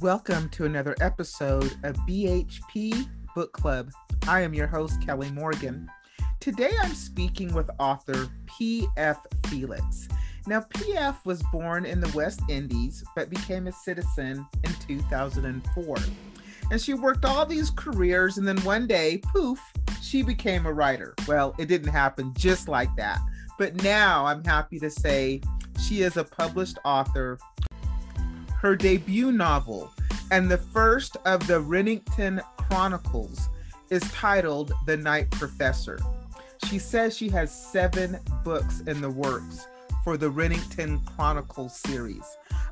Welcome to another episode of BHP Book Club. I am your host, Kelly Morgan. Today I'm speaking with author P.F. Felix. Now, P.F. was born in the West Indies but became a citizen in 2004. And she worked all these careers, and then one day, poof, she became a writer. Well, it didn't happen just like that. But now I'm happy to say she is a published author her debut novel and the first of the Rennington Chronicles is titled The Night Professor. She says she has seven books in the works for the Rennington Chronicles series.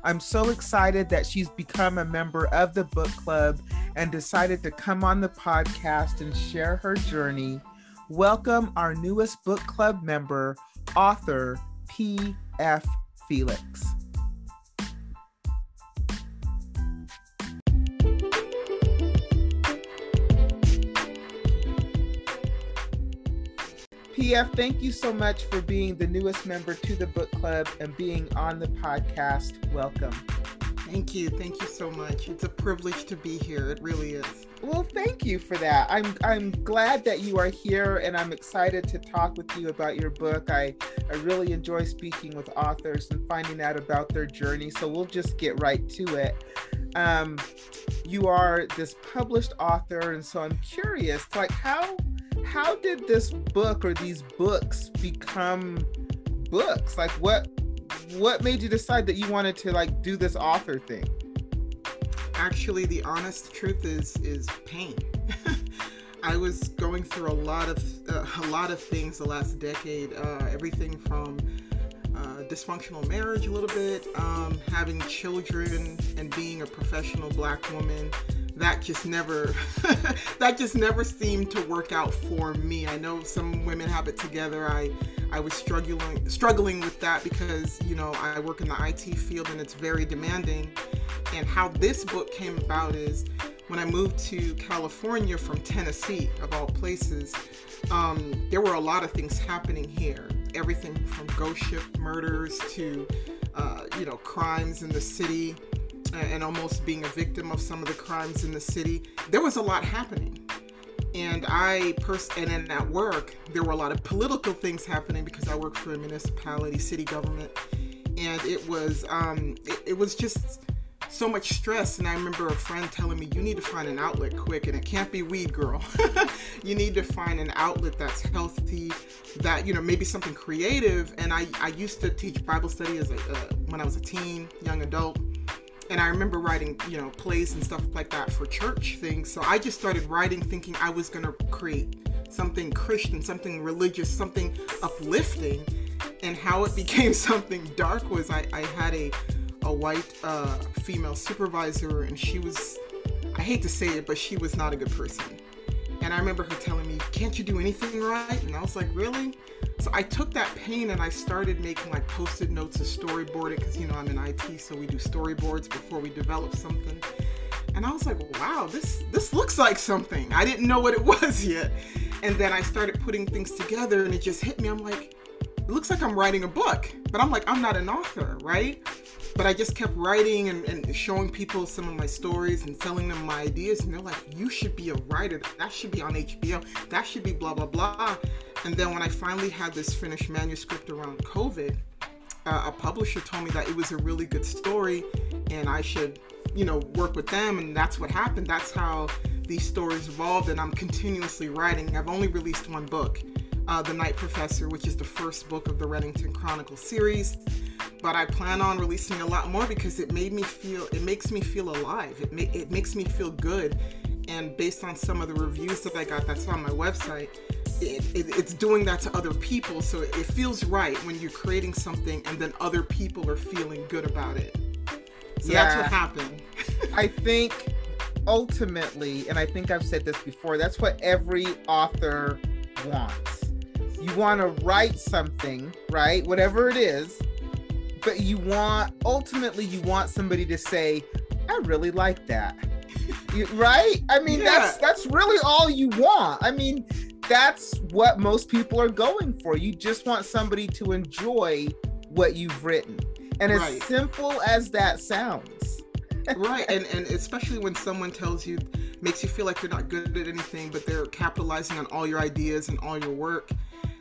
I'm so excited that she's become a member of the book club and decided to come on the podcast and share her journey. Welcome our newest book club member, author P.F. Felix. PF, thank you so much for being the newest member to the book club and being on the podcast. Welcome. Thank you. Thank you so much. It's a privilege to be here. It really is. Well, thank you for that. I'm I'm glad that you are here and I'm excited to talk with you about your book. I I really enjoy speaking with authors and finding out about their journey. So we'll just get right to it. Um, you are this published author and so I'm curious like how how did this book or these books become books? Like what what made you decide that you wanted to like do this author thing? Actually, the honest truth is is pain. I was going through a lot of uh, a lot of things the last decade. Uh, everything from uh, dysfunctional marriage, a little bit, um, having children, and being a professional black woman that just never that just never seemed to work out for me. I know some women have it together. I I was struggling struggling with that because, you know, I work in the IT field and it's very demanding. And how this book came about is when I moved to California from Tennessee, of all places, um, there were a lot of things happening here. Everything from ghost ship murders to, uh, you know, crimes in the city and almost being a victim of some of the crimes in the city. There was a lot happening. And I pers- and then at work, there were a lot of political things happening because I work for a municipality, city government, and it was um, it, it was just so much stress. And I remember a friend telling me, "You need to find an outlet quick, and it can't be weed, girl. you need to find an outlet that's healthy, that you know maybe something creative." And I I used to teach Bible study as a uh, when I was a teen, young adult and I remember writing, you know, plays and stuff like that for church things. So I just started writing thinking I was going to create something Christian, something religious, something uplifting. And how it became something dark was I, I had a, a white uh, female supervisor, and she was, I hate to say it, but she was not a good person. And I remember her telling me, Can't you do anything right? And I was like, Really? So I took that pain and I started making like post-it notes to storyboard it because you know I'm in IT, so we do storyboards before we develop something. And I was like, wow, this this looks like something. I didn't know what it was yet. And then I started putting things together and it just hit me. I'm like, it looks like I'm writing a book, but I'm like, I'm not an author, right? But I just kept writing and, and showing people some of my stories and telling them my ideas. And they're like, you should be a writer. That should be on HBO. That should be blah, blah, blah. And then when I finally had this finished manuscript around COVID, uh, a publisher told me that it was a really good story and I should, you know, work with them. And that's what happened. That's how these stories evolved. And I'm continuously writing. I've only released one book, uh, The Night Professor, which is the first book of the Rennington Chronicle series. But I plan on releasing a lot more because it made me feel, it makes me feel alive. It, ma- it makes me feel good. And based on some of the reviews that I got that's on my website, it, it, it's doing that to other people. So it feels right when you're creating something and then other people are feeling good about it. So yeah. that's what happened. I think ultimately, and I think I've said this before, that's what every author wants. You want to write something, right? Whatever it is, but you want ultimately you want somebody to say, "I really like that." you, right? I mean, yeah. that's that's really all you want. I mean, that's what most people are going for. You just want somebody to enjoy what you've written. And as right. simple as that sounds, right, and and especially when someone tells you, makes you feel like you're not good at anything, but they're capitalizing on all your ideas and all your work.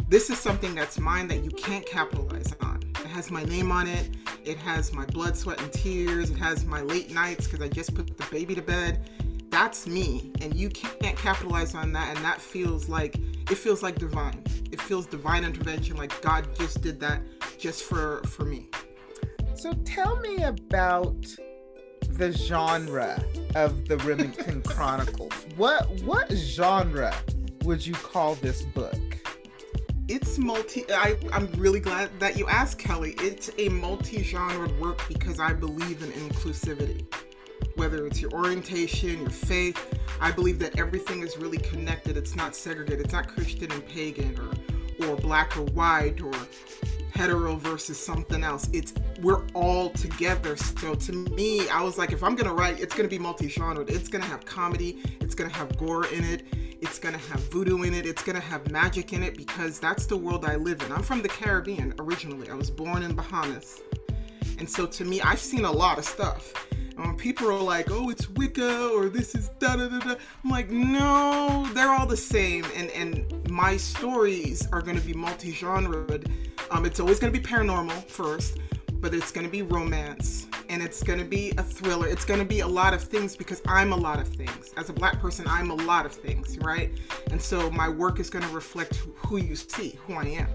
This is something that's mine that you can't capitalize on. It has my name on it. It has my blood, sweat, and tears. It has my late nights because I just put the baby to bed. That's me, and you can't capitalize on that. And that feels like it feels like divine. It feels divine intervention, like God just did that just for for me. So tell me about the genre of the Remington Chronicles. What what genre would you call this book? It's multi. I, I'm really glad that you asked, Kelly. It's a multi-genre work because I believe in inclusivity. Whether it's your orientation, your faith, I believe that everything is really connected. It's not segregated. It's not Christian and pagan or or black or white or hetero versus something else. It's we're all together. So to me, I was like, if I'm gonna write, it's gonna be multi-genre. It's gonna have comedy. It's gonna have gore in it. It's gonna have voodoo in it. It's gonna have magic in it because that's the world I live in. I'm from the Caribbean originally. I was born in Bahamas, and so to me, I've seen a lot of stuff. And when people are like, "Oh, it's Wicca," or "This is da da da da," I'm like, "No, they're all the same." And and my stories are to be multi-genre. Um, it's always to be paranormal first, but it's going to be romance and it's going to be a thriller. It's going to be a lot of things because I'm a lot of things. As a black person, I'm a lot of things, right? And so my work is going to reflect who you see, who I am.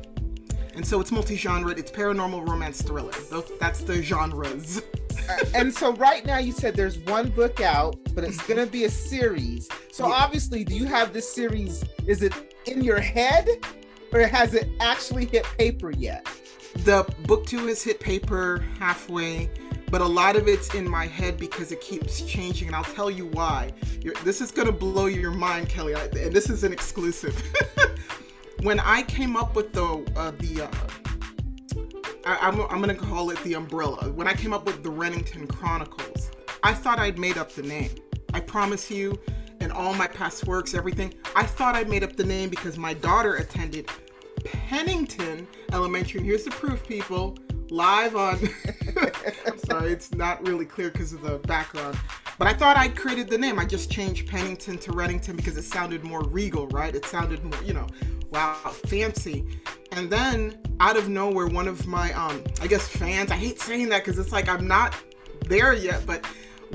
And so it's multi-genre. It's paranormal, romance, thriller. That's the genres. Uh, and so right now you said there's one book out, but it's going to be a series. So yeah. obviously, do you have this series? Is it in your head, or has it actually hit paper yet? The book two has hit paper halfway, but a lot of it's in my head because it keeps changing, and I'll tell you why. You're, this is gonna blow your mind, Kelly, I, and this is an exclusive. when I came up with the uh, the uh, I, am I'm, I'm gonna call it the umbrella. When I came up with the Rennington Chronicles, I thought I'd made up the name. I promise you, in all my past works, everything, I thought I made up the name because my daughter attended Pennington Elementary. And here's the proof, people. Live on. I'm sorry, it's not really clear because of the background. But I thought I created the name. I just changed Pennington to Rennington because it sounded more regal, right? It sounded more, you know, wow, fancy. And then out of nowhere, one of my, um, I guess fans, I hate saying that because it's like I'm not there yet, but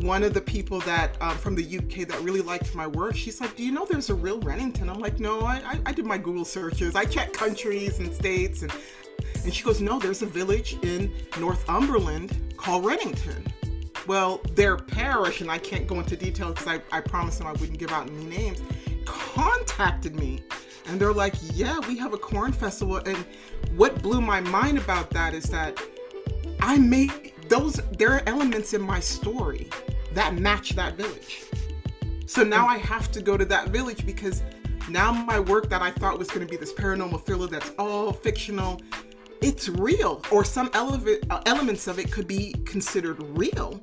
one of the people that um, from the UK that really liked my work, she's like, "Do you know there's a real Rennington?" I'm like, "No, I, I, did my Google searches. I checked countries and states, and and she goes, "No, there's a village in Northumberland called Rennington." Well, their parish, and I can't go into detail because I, I promised them I wouldn't give out any names, contacted me. And they're like, yeah, we have a corn festival. And what blew my mind about that is that I made those there are elements in my story that match that village. So now I have to go to that village because now my work that I thought was going to be this paranormal thriller that's all fictional, it's real, or some ele- uh, elements of it could be considered real.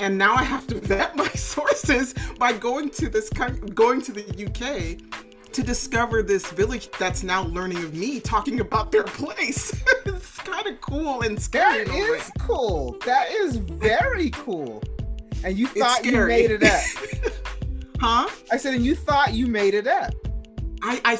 And now I have to vet my sources by going to this going to the UK to discover this village that's now learning of me talking about their place. it's kind of cool and scary. That is cool. That is very cool. And you thought you made it up. huh? I said, and you thought you made it up. I, I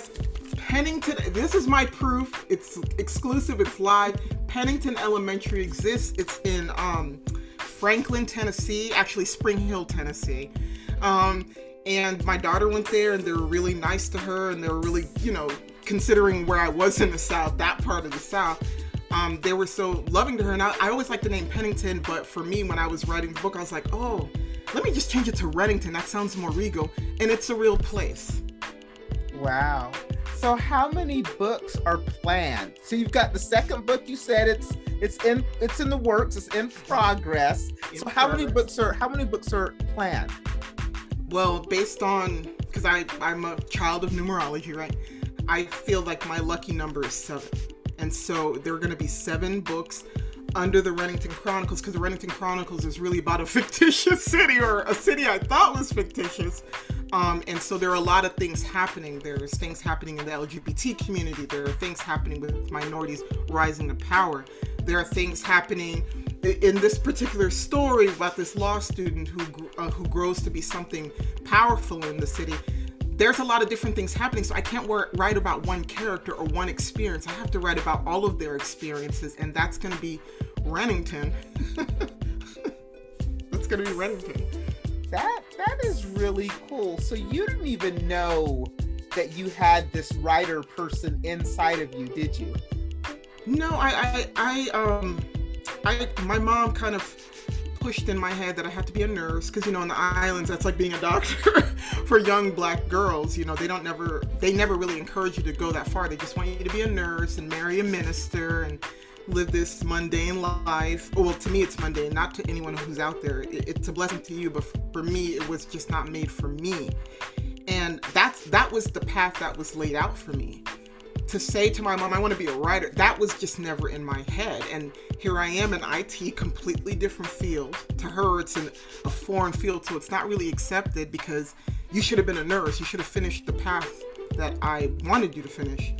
Pennington, this is my proof. It's exclusive, it's live. Pennington Elementary exists. It's in um, Franklin, Tennessee, actually Spring Hill, Tennessee. Um, and my daughter went there and they were really nice to her and they were really you know considering where i was in the south that part of the south. Um, they were so loving to her and I, I always liked the name pennington but for me when i was writing the book i was like oh let me just change it to rennington that sounds more regal. And it's a real place. Wow. So how many books are planned? So you've got the second book you said it's it's in it's in the works it's in progress. In so how progress. many books are how many books are planned well, based on because I I'm a child of numerology, right? I feel like my lucky number is seven, and so there are going to be seven books under the Rennington Chronicles because the Rennington Chronicles is really about a fictitious city or a city I thought was fictitious. Um, and so there are a lot of things happening. There's things happening in the LGBT community. There are things happening with minorities rising to power. there are things happening in this particular story about this law student who uh, who grows to be something powerful in the city there's a lot of different things happening so i can't write about one character or one experience. I have to write about all of their experiences and that's going to be Rennington. That's going to be Rennington. That that is really cool. So you didn't even know that you had this writer person inside of you did you? No i i, I um I my mom kind of pushed in my head that I had to be a nurse because you know in the islands that's like being a doctor for young black girls. You know they don't never they never really encourage you to go that far. They just want you to be a nurse and marry a minister and live this mundane life. Well, to me it's mundane, not to anyone who's out there. It, it's a blessing to you, but for me it was just not made for me. And that's that was the path that was laid out for me to say to my mom, I want to be a writer, that was just never in my head. And here I am in IT, completely different field. To her, it's a foreign field, so it's not really accepted because you should have been a nurse. You should have finished the path that I wanted you to finish.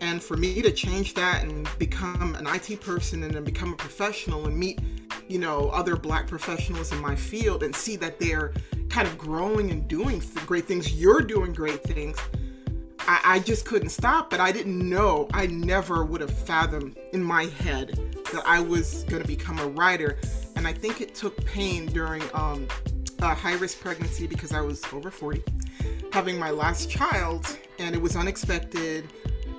And for me to change that and become an IT person and then become a professional and meet, you know, other black professionals in my field and see that they're kind of growing and doing great things, you're doing great things I, I just couldn't stop, but I didn't know. I never would have fathomed in my head that I was going to become a writer. And I think it took pain during um, a high risk pregnancy because I was over 40, having my last child, and it was unexpected,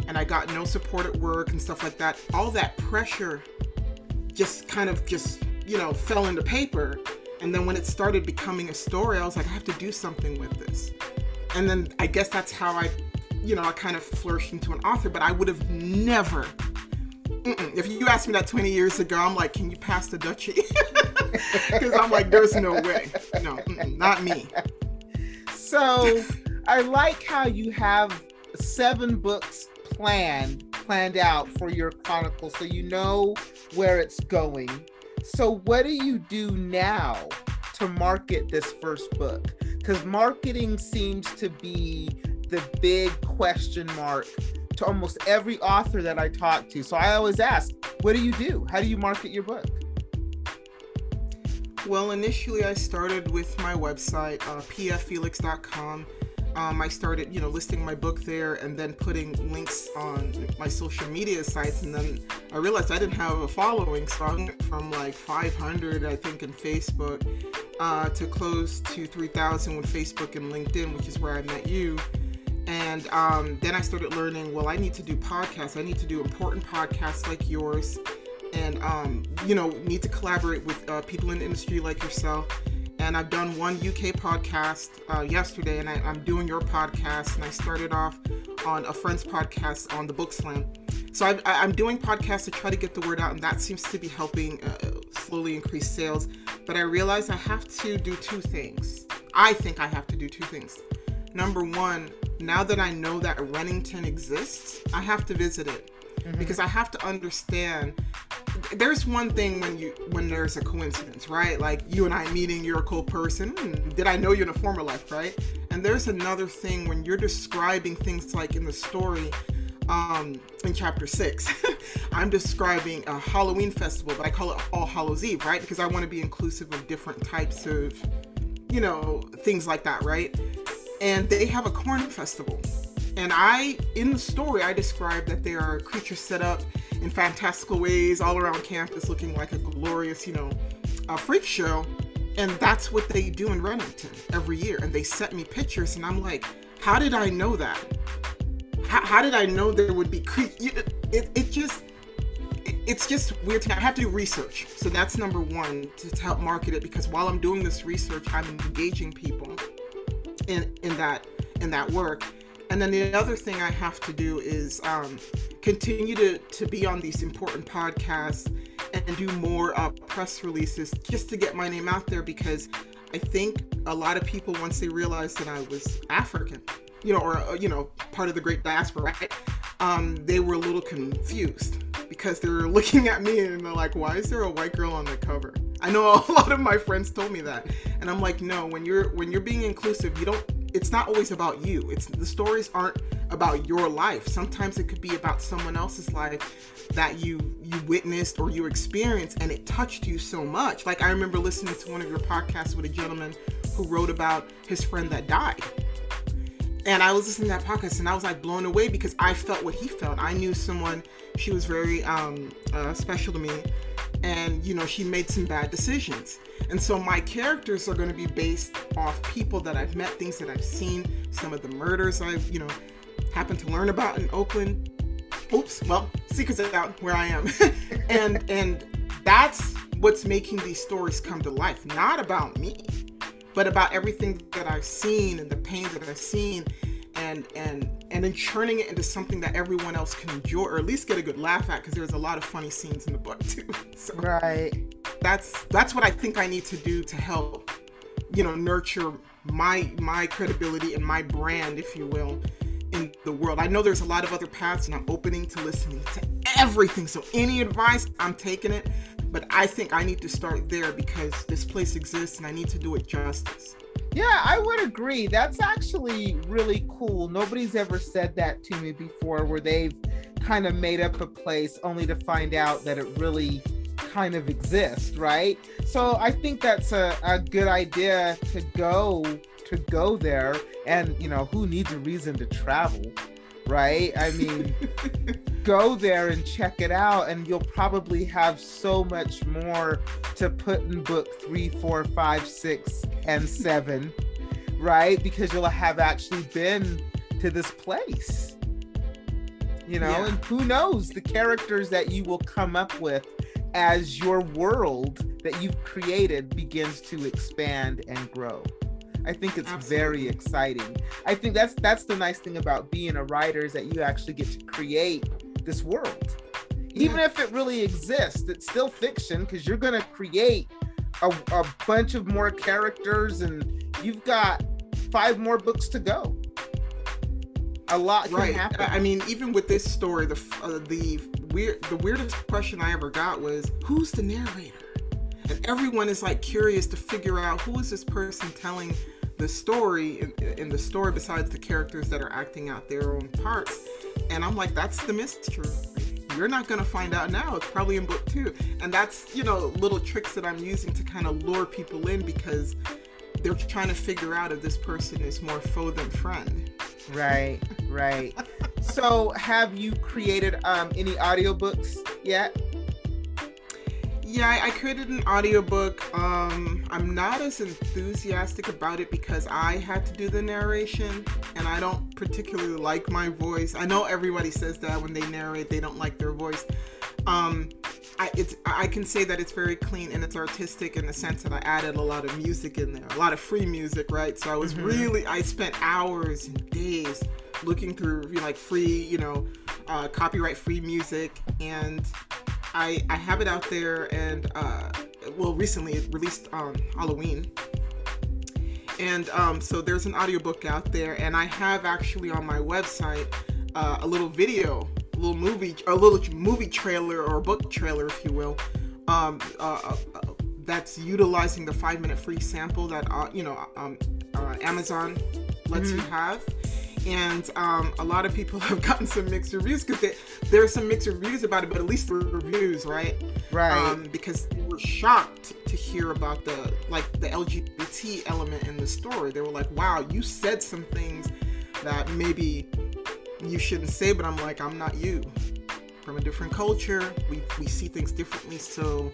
and I got no support at work and stuff like that. All that pressure just kind of just, you know, fell into paper. And then when it started becoming a story, I was like, I have to do something with this. And then I guess that's how I you know, I kind of flourished into an author, but I would have never. Mm-mm. If you asked me that 20 years ago, I'm like, can you pass the duchy? Because I'm like, there's no way. No, not me. So I like how you have seven books planned planned out for your chronicle so you know where it's going. So what do you do now to market this first book? Because marketing seems to be the big question mark to almost every author that I talk to. So I always ask, what do you do? How do you market your book? Well, initially I started with my website, uh, pffelix.com. Um, I started, you know, listing my book there and then putting links on my social media sites. And then I realized I didn't have a following, so I went from like 500, I think, in Facebook uh, to close to 3,000 with Facebook and LinkedIn, which is where I met you and um, then I started learning. Well, I need to do podcasts. I need to do important podcasts like yours, and um, you know, need to collaborate with uh, people in the industry like yourself. And I've done one UK podcast uh, yesterday, and I, am doing your podcast. And I started off on a friend's podcast on the Book Slam. So I, am doing podcasts to try to get the word out, and that seems to be helping uh, slowly increase sales. But I realize I have to do two things. I think I have to do two things. Number one, now that I know that Rennington exists, I have to visit it mm-hmm. because I have to understand. There's one thing when you when there's a coincidence, right? Like you and I meeting, you're a cool person. Hmm, did I know you in a former life, right? And there's another thing when you're describing things like in the story, um, in chapter six, I'm describing a Halloween festival, but I call it All Hallows Eve, right? Because I want to be inclusive of different types of, you know, things like that, right? And they have a corn festival. And I, in the story, I described that there are creatures set up in fantastical ways all around campus, looking like a glorious, you know, a freak show. And that's what they do in Rennington every year. And they sent me pictures, and I'm like, how did I know that? How, how did I know there would be creatures? It, it just, it's just weird to. I have to do research. So that's number one to, to help market it because while I'm doing this research, I'm engaging people in in that in that work. And then the other thing I have to do is um, continue to to be on these important podcasts and do more uh, press releases just to get my name out there because I think a lot of people once they realized that I was African, you know, or uh, you know, part of the great diaspora, right? Um, they were a little confused because they're looking at me and they're like, "Why is there a white girl on the cover?" I know a lot of my friends told me that, and I'm like, no. When you're when you're being inclusive, you don't. it's not always about you. It's the stories aren't about your life. Sometimes it could be about someone else's life that you you witnessed or you experienced and it touched you so much. Like I remember listening to one of your podcasts with a gentleman who wrote about his friend that died. And I was listening to that podcast and I was like blown away because I felt what he felt. I knew someone, she was very um, uh, special to me, and you know, she made some bad decisions. And so my characters are going to be based off people that I've met, things that I've seen, some of the murders I've, you know, happened to learn about in Oakland. Oops, well, secrets out where I am. and and that's what's making these stories come to life. Not about me, but about everything that I've seen and the pain that I've seen and and and then churning it into something that everyone else can enjoy or at least get a good laugh at because there's a lot of funny scenes in the book too. So right. That's that's what I think I need to do to help, you know, nurture my my credibility and my brand, if you will, in the world. I know there's a lot of other paths, and I'm opening to listening to everything. So any advice, I'm taking it. But I think I need to start there because this place exists, and I need to do it justice. Yeah, I would agree. That's actually really cool. Nobody's ever said that to me before, where they've kind of made up a place only to find out that it really kind of exists, right? So I think that's a, a good idea to go to go there and you know who needs a reason to travel right? I mean go there and check it out and you'll probably have so much more to put in book three four five six and seven right? Because you'll have actually been to this place you know? Yeah. and who knows the characters that you will come up with as your world that you've created begins to expand and grow I think it's Absolutely. very exciting. I think that's that's the nice thing about being a writer is that you actually get to create this world. Yeah. Even if it really exists, it's still fiction because you're gonna create a, a bunch of more characters and you've got five more books to go. A lot can right. happen. I mean, even with this story, the uh, the weird the weirdest question I ever got was, "Who's the narrator?" And everyone is like curious to figure out who is this person telling the story in, in, the story besides the characters that are acting out their own parts. And i'm like that's the mystery. You're not going to find out now. It's probably in book two. And that's you know little tricks that i'm using to kind of lure people in because they're trying to figure out if this person is more foe than friend. Right right. So have you created um, any audiobooks yet yeah, I created an audiobook. Um, I'm not as enthusiastic about it because I had to do the narration and I don't particularly like my voice. I know everybody says that when they narrate, they don't like their voice. Um, I, it's, I can say that it's very clean and it's artistic in the sense that I added a lot of music in there, a lot of free music, right? So I was mm-hmm. really, I spent hours and days looking through like free, you know, uh, copyright free music and I, I have it out there and uh, well recently it released on Halloween and um, so there's an audiobook out there and I have actually on my website uh, a little video a little movie a little movie trailer or book trailer if you will um, uh, uh that's utilizing the five minute free sample that uh, you know um, uh, Amazon lets mm-hmm. you have and um, a lot of people have gotten some mixed reviews because there are some mixed reviews about it, but at least the reviews, right? Right. Um, because they were shocked to hear about the like the LGBT element in the story. They were like, "Wow, you said some things that maybe you shouldn't say," but I'm like, "I'm not you. From a different culture, we we see things differently." So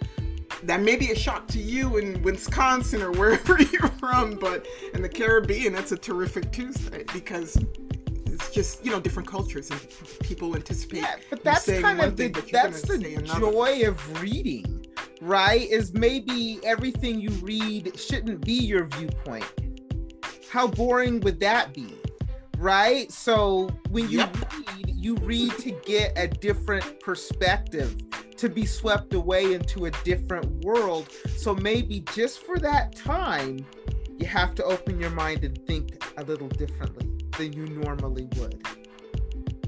that may be a shock to you in Wisconsin or wherever you're from, but in the Caribbean, it's a terrific Tuesday because it's just you know different cultures and people anticipate. Yeah, but that's kind of the that's the joy of reading, right? Is maybe everything you read shouldn't be your viewpoint. How boring would that be? Right? So when you yep. read, you read to get a different perspective to be swept away into a different world. So maybe just for that time, you have to open your mind and think a little differently than you normally would.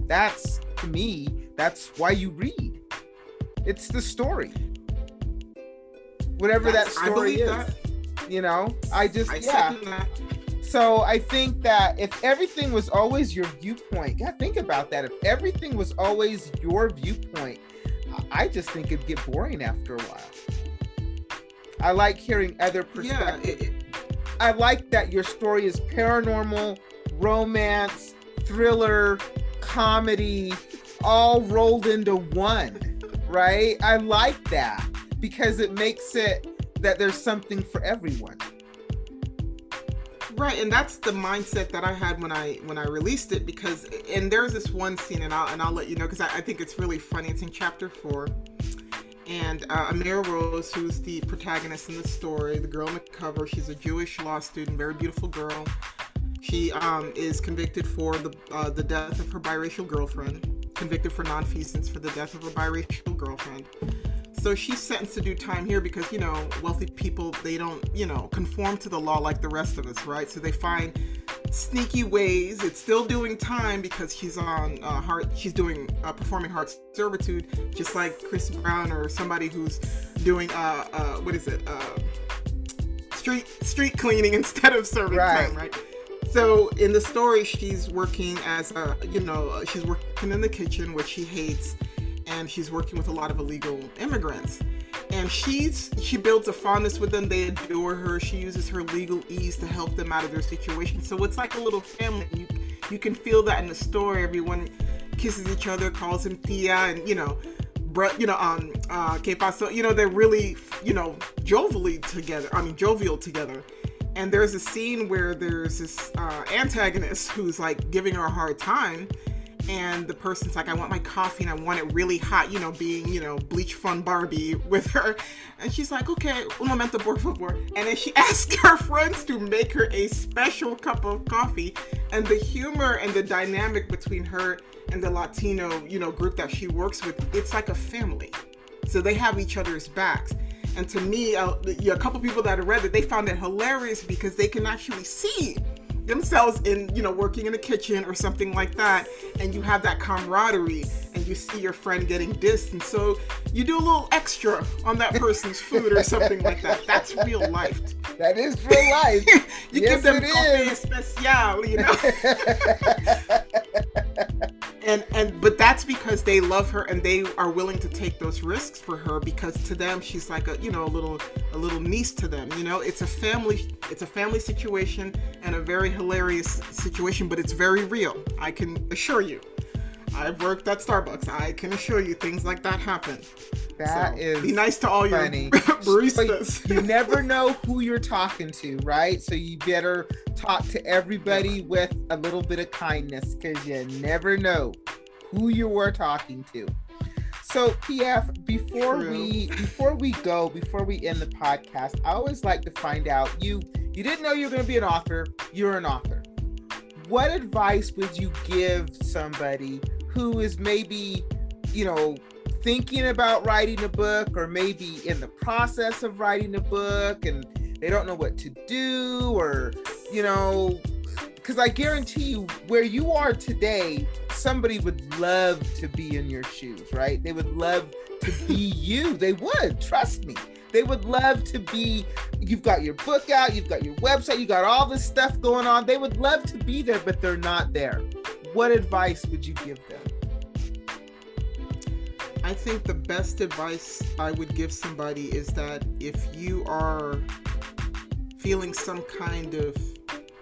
That's, to me, that's why you read. It's the story. Whatever that's, that story is. That. You know, I just, I yeah. So I think that if everything was always your viewpoint, yeah, think about that. If everything was always your viewpoint, I just think it'd get boring after a while. I like hearing other perspectives. Yeah, it, it, I like that your story is paranormal, romance, thriller, comedy, all rolled into one, right? I like that because it makes it that there's something for everyone. Right, and that's the mindset that I had when I when I released it because and there's this one scene and I'll and I'll let you know because I, I, think it's really funny. It's in chapter four, and uh, Amira Rose, who's the protagonist in the story, the girl on the cover, she's a Jewish law student, very beautiful girl. She um, is convicted for the uh, the death of her biracial girlfriend, convicted for nonfeasance for the death of her biracial girlfriend. So she's sentenced to do time here because you know wealthy people they don't you know conform to the law like the rest of us, right? So they find sneaky ways. It's still doing time because she's on uh, heart. She's doing uh, performing hard servitude, just like Chris Brown or somebody who's doing uh, uh what is it uh, street street cleaning instead of serving right. time, right? So in the story, she's working as a you know she's working in the kitchen, which she hates and she's working with a lot of illegal immigrants. And she's she builds a fondness with them. They adore her. She uses her legalese to help them out of their situation. So it's like a little family. You you can feel that in the story. Everyone kisses each other calls him tia and you know bro- you know um uh que paso you know they're really you know jovially together i mean jovial together. And there's a scene where there's this uh, antagonist who's like giving her a hard time and the person's like, I want my coffee and I want it really hot, you know, being, you know, bleach fun Barbie with her. And she's like, okay, un momento, por favor. And then she asks her friends to make her a special cup of coffee. And the humor and the dynamic between her and the Latino, you know, group that she works with, it's like a family. So they have each other's backs. And to me, uh, a couple people that have read it, they found it hilarious because they can actually see themselves in you know working in a kitchen or something like that and you have that camaraderie and you see your friend getting dissed and so you do a little extra on that person's food or something like that. That's real life. That is real life. You yes, give them coffee special you know and and but that's because they love her and they are willing to take those risks for her because to them she's like a you know a little a little niece to them you know? It's a family it's a family situation and a very hilarious situation but it's very real i can assure you i've worked at starbucks i can assure you things like that happen That so, is be nice to all funny. your baristas. But you never know who you're talking to, right? So you better talk to everybody with a little bit of kindness because you never know who you were talking to. So PF, before True. we before we go, before we end the podcast, I always like to find out you you didn't know you were going to be an author. You're an author. What advice would you give somebody who is maybe, you know, thinking about writing a book or maybe in the process of writing a book and they don't know what to do or you know because i guarantee you where you are today somebody would love to be in your shoes right? They would love to be you. They would trust me. They would love to be you've got your book out you've got your website you got all this stuff going on. They would love to be there but they're not there what advice would you give them I think the best advice I would give somebody is that if you are feeling some kind of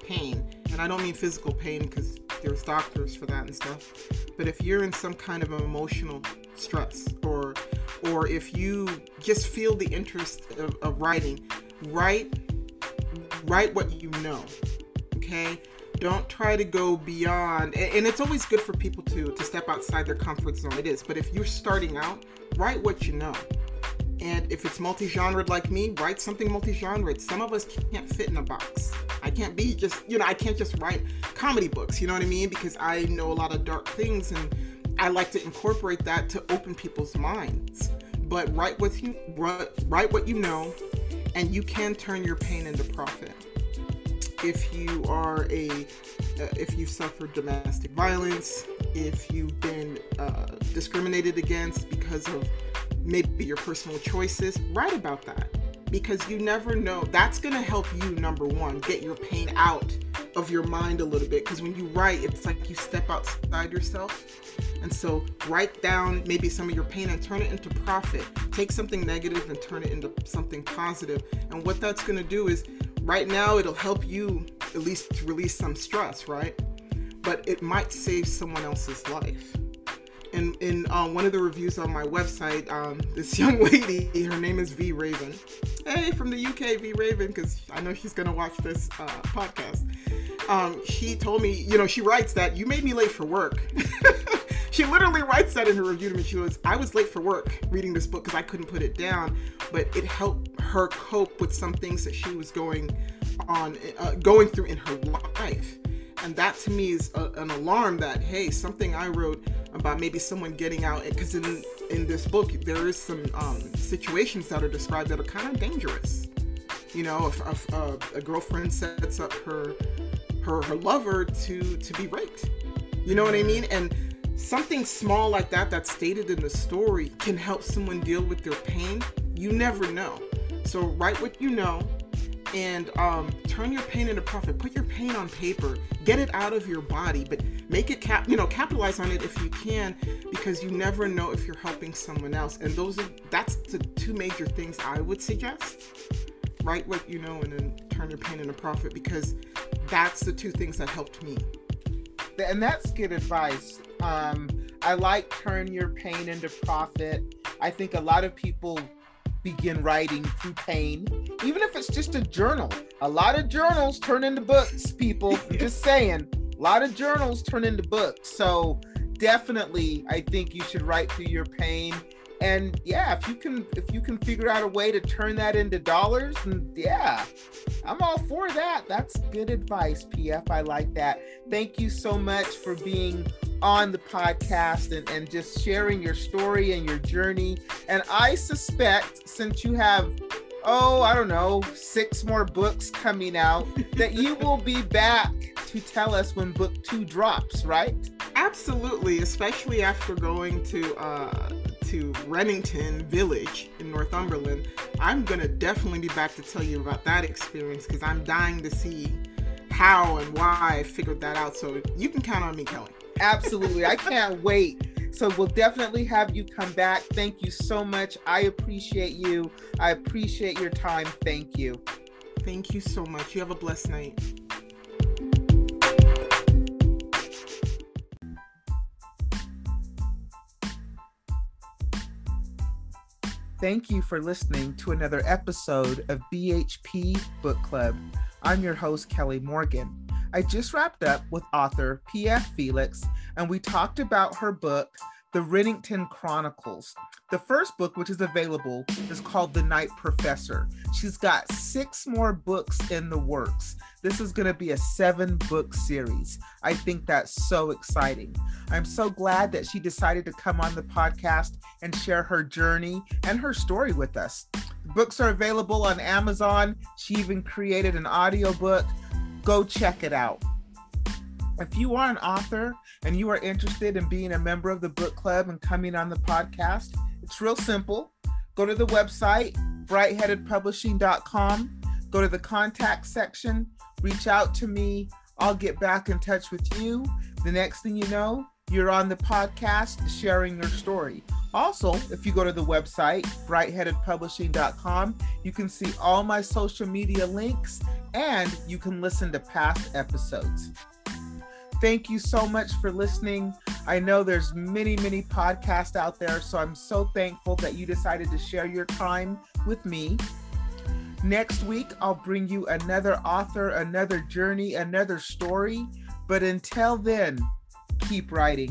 pain, and I don't mean physical pain because there's doctors for that and stuff, but if you're in some kind of emotional stress or or if you just feel the interest of, of writing, write write what you know. Okay? Don't try to go beyond and it's always good for people to to step outside their comfort zone it is but if you're starting out write what you know. And if it's multi-genred like me write something multi-genred. Some of us can't fit in a box. I can't be just you know i can't just write comedy books you know what i mean? Because i know a lot of dark things and i like to incorporate that to open people's minds. But write what you write, write what you know and you can turn your pain into profit if you are a uh, if you've suffered domestic violence if you've been uh, discriminated against because of maybe your personal choices write about that because you never know that's going to help you number one get your pain out of your mind a little bit because when you write, it's like you step outside yourself. And so write down maybe some of your pain and turn it into profit. Take something negative and turn it into something positive. And what that's going to do is right now it'll help you at least release some stress, right? But it might save someone else's life. And in uh, one of the reviews on my website, um, this young lady, her name is V Raven. Hey, from the UK, V Raven, because I know she's gonna watch this uh, podcast. Um, she told me, you know, she writes that you made me late for work. she literally writes that in her review to me. She goes, I was late for work reading this book because I couldn't put it down, but it helped her cope with some things that she was going on, uh, going through in her life. And that to me is a, an alarm that, hey, something I wrote about maybe someone getting out, because in, in this book, there is some um, situations that are described that are kind of dangerous. You know, if, if uh, a girlfriend sets up her her her lover to to be raped. You know what I mean? And something small like that that's stated in the story can help someone deal with their pain. You never know. So write what you know and um, turn your pain into profit. Put your pain on paper. Get it out of your body, but make it cap. You know, capitalize on it if you can, because you never know if you're helping someone else. And those are that's the two major things I would suggest. Write what you know, and then turn your pain into profit, because that's the two things that helped me. And that's good advice. Um, I like turn your pain into profit. I think a lot of people begin writing through pain, even if it's just a journal. A lot of journals turn into books, people. I'm just saying. A lot of journals turn into books. So definitely, I think you should write through your pain. And yeah, if you can if you can figure out a way to turn that into dollars, and yeah, I'm all for that. That's good advice, PF. I like that. Thank you so much for being on the podcast and, and just sharing your story and your journey. And I suspect since you have, oh, I don't know, six more books coming out, that you will be back to tell us when book two drops, right? Absolutely, especially after going to uh, to Rennington Village in Northumberland. I'm gonna definitely be back to tell you about that experience because I'm dying to see how and why I figured that out. So you can count on me, Kelly. Absolutely. I can't wait. So we'll definitely have you come back. Thank you so much. I appreciate you. I appreciate your time. Thank you. Thank you so much. You have a blessed night. Thank you for listening to another episode of BHP Book Club. I'm your host, Kelly Morgan. I just wrapped up with author P.F. Felix, and we talked about her book, The Rennington Chronicles. The first book, which is available, is called The Night Professor. She's got six more books in the works. This is going to be a seven book series. I think that's so exciting. I'm so glad that she decided to come on the podcast and share her journey and her story with us. Books are available on Amazon. She even created an audiobook go check it out. If you are an author and you are interested in being a member of the book club and coming on the podcast, it's real simple. Go to the website, brightheadedpublishing.com, go to the contact section, reach out to me. I'll get back in touch with you. The next thing you know, you're on the podcast sharing your story. Also, if you go to the website, brightheadedpublishing.com, you can see all my social media links and you can listen to past episodes. Thank you so much for listening. I know there's many, many podcasts out there, so I'm so thankful that you decided to share your time with me. Next week, I'll bring you another author, another journey, another story. But until then, keep writing.